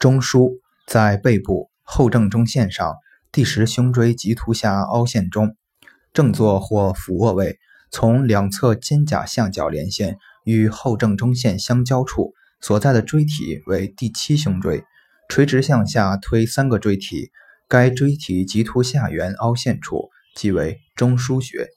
中枢在背部后正中线上第十胸椎棘突下凹陷中，正坐或俯卧位，从两侧肩胛向角连线与后正中线相交处所在的椎体为第七胸椎，垂直向下推三个椎体，该椎体棘突下缘凹陷处即为中枢穴。